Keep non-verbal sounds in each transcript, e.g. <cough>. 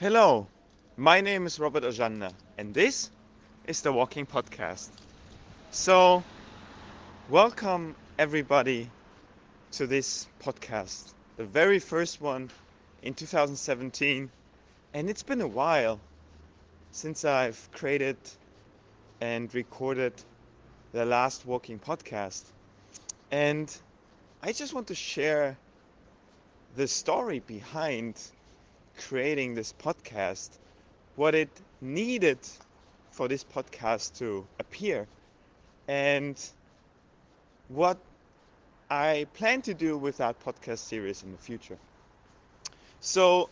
Hello, my name is Robert Ojanna, and this is the Walking Podcast. So, welcome everybody to this podcast, the very first one in 2017. And it's been a while since I've created and recorded the last Walking Podcast. And I just want to share the story behind creating this podcast, what it needed for this podcast to appear, and what I plan to do with that podcast series in the future. So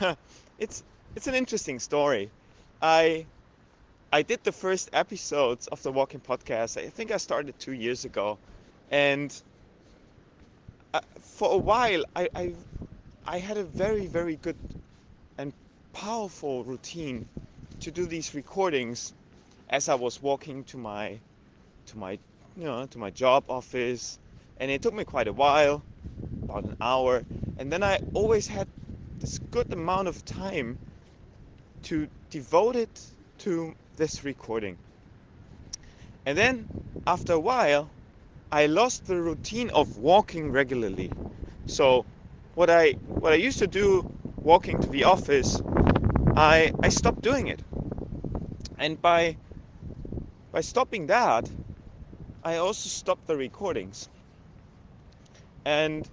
<laughs> it's it's an interesting story. I I did the first episodes of the Walking Podcast. I think I started two years ago, and uh, for a while I, I I had a very, very good and powerful routine to do these recordings as I was walking to my to my you know to my job office. And it took me quite a while about an hour. And then I always had this good amount of time to devote it to this recording. And then after a while I lost the routine of walking regularly. So what I what I used to do walking to the office, I I stopped doing it. And by by stopping that, I also stopped the recordings. And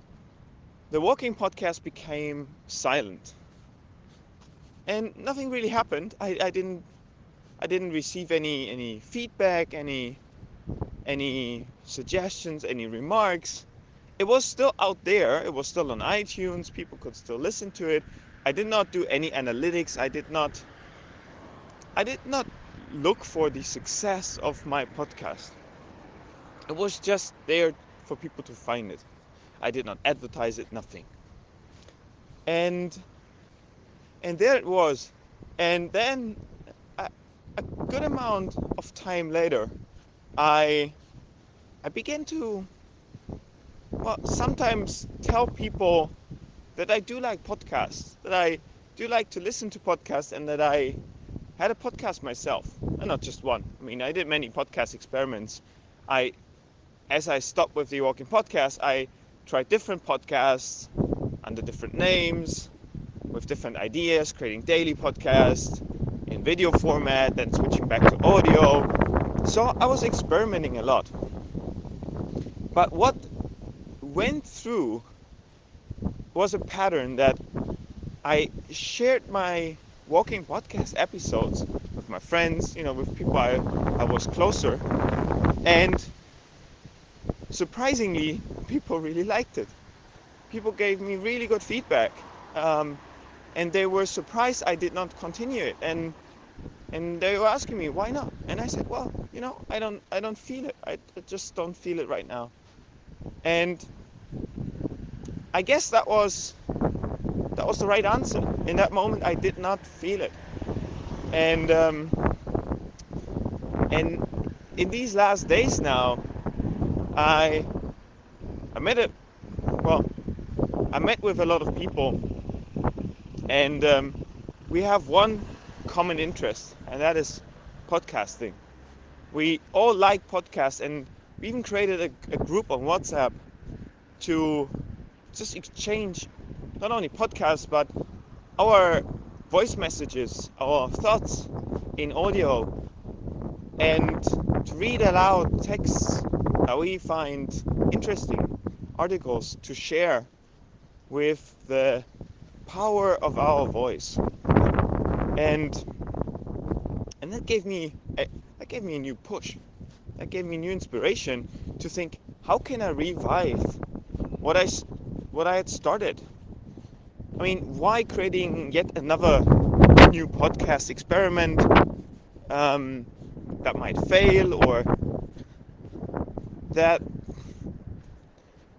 the walking podcast became silent. And nothing really happened. I, I didn't I didn't receive any any feedback, any any suggestions, any remarks it was still out there. It was still on iTunes. People could still listen to it. I did not do any analytics. I did not I did not look for the success of my podcast. It was just there for people to find it. I did not advertise it, nothing. And and there it was. And then a, a good amount of time later, I I began to well, sometimes tell people that I do like podcasts, that I do like to listen to podcasts, and that I had a podcast myself, and not just one. I mean, I did many podcast experiments. I, as I stopped with the Walking Podcast, I tried different podcasts under different names, with different ideas, creating daily podcasts in video format, then switching back to audio. So I was experimenting a lot. But what went through was a pattern that I shared my walking podcast episodes with my friends, you know, with people I, I was closer. And surprisingly, people really liked it. People gave me really good feedback. Um, and they were surprised I did not continue it. And and they were asking me why not and i said well you know i don't i don't feel it i, I just don't feel it right now and I guess that was that was the right answer. In that moment, I did not feel it, and um, and in these last days now, I I met it. Well, I met with a lot of people, and um, we have one common interest, and that is podcasting. We all like podcasts, and we even created a, a group on WhatsApp to just exchange not only podcasts but our voice messages, our thoughts in audio, and to read aloud texts that we find interesting, articles to share with the power of our voice. And and that gave me that gave me a new push. That gave me new inspiration to think, how can I revive what I what I had started. I mean, why creating yet another new podcast experiment um, that might fail or that,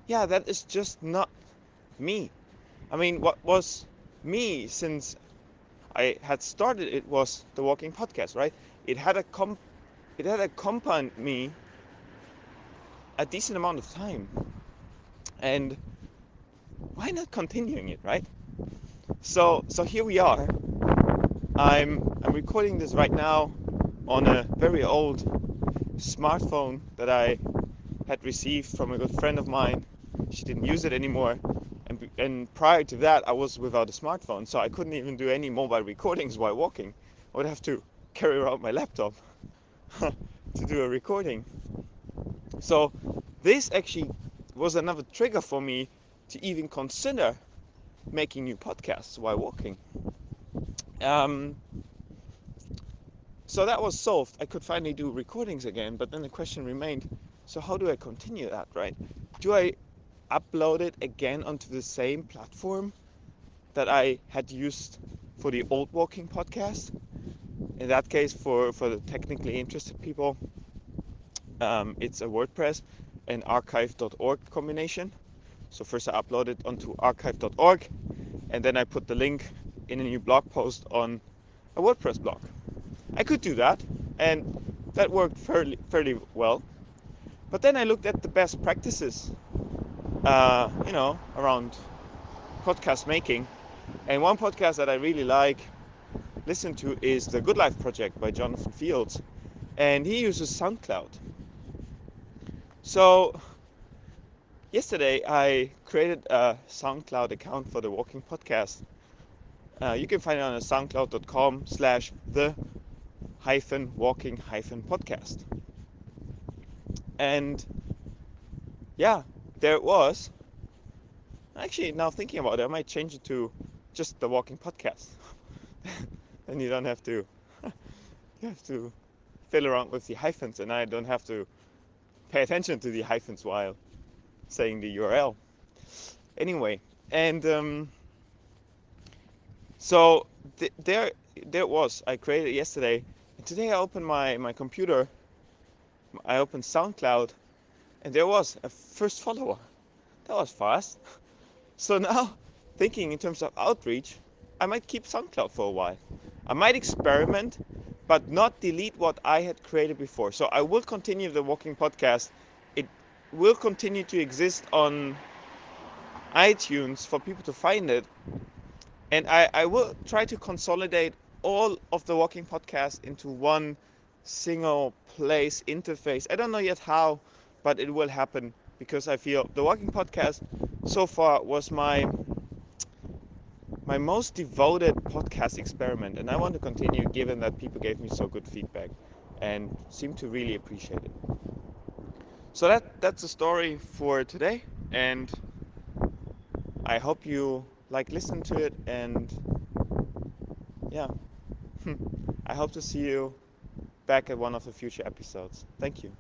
yeah, that is just not me. I mean, what was me since I had started it was the Walking Podcast, right? It had a comp- it had accompanied me a decent amount of time, and why not continuing it, right? So so here we are. I'm I'm recording this right now on a very old smartphone that I had received from a good friend of mine. She didn't use it anymore, and and prior to that, I was without a smartphone, so I couldn't even do any mobile recordings while walking. I would have to carry around my laptop <laughs> to do a recording. So this actually was another trigger for me to even consider making new podcasts while walking. Um, so that was solved. I could finally do recordings again, but then the question remained so, how do I continue that, right? Do I upload it again onto the same platform that I had used for the old walking podcast? In that case, for, for the technically interested people, um, it's a WordPress and archive.org combination. So, first I upload it onto archive.org and then I put the link in a new blog post on a WordPress blog. I could do that, and that worked fairly fairly well. But then I looked at the best practices, uh, you know, around podcast making, and one podcast that I really like listen to is the Good Life Project by Jonathan Fields, and he uses SoundCloud. So yesterday I created a SoundCloud account for the Walking Podcast. Uh, you can find it on soundcloud.com slash the hyphen walking hyphen podcast. And yeah, there it was. Actually, now thinking about it, I might change it to just the walking podcast. <laughs> and you don't have to <laughs> you have to fiddle around with the hyphens, and I don't have to pay attention to the hyphens while saying the URL. Anyway, and um, so th- there there was. I created it yesterday, and today I opened my my computer. I opened SoundCloud, and there was a first follower. That was fast. <laughs> So now, thinking in terms of outreach, I might keep SoundCloud for a while. I might experiment, but not delete what I had created before. So I will continue the walking podcast. It will continue to exist on iTunes for people to find it. And I, I will try to consolidate all of the walking podcast into one single place interface. I don't know yet how, but it will happen because I feel the walking podcast so far was my my most devoted podcast experiment and I want to continue given that people gave me so good feedback and seem to really appreciate it. So that that's the story for today and I hope you like listen to it and yeah <laughs> I hope to see you back at one of the future episodes. Thank you.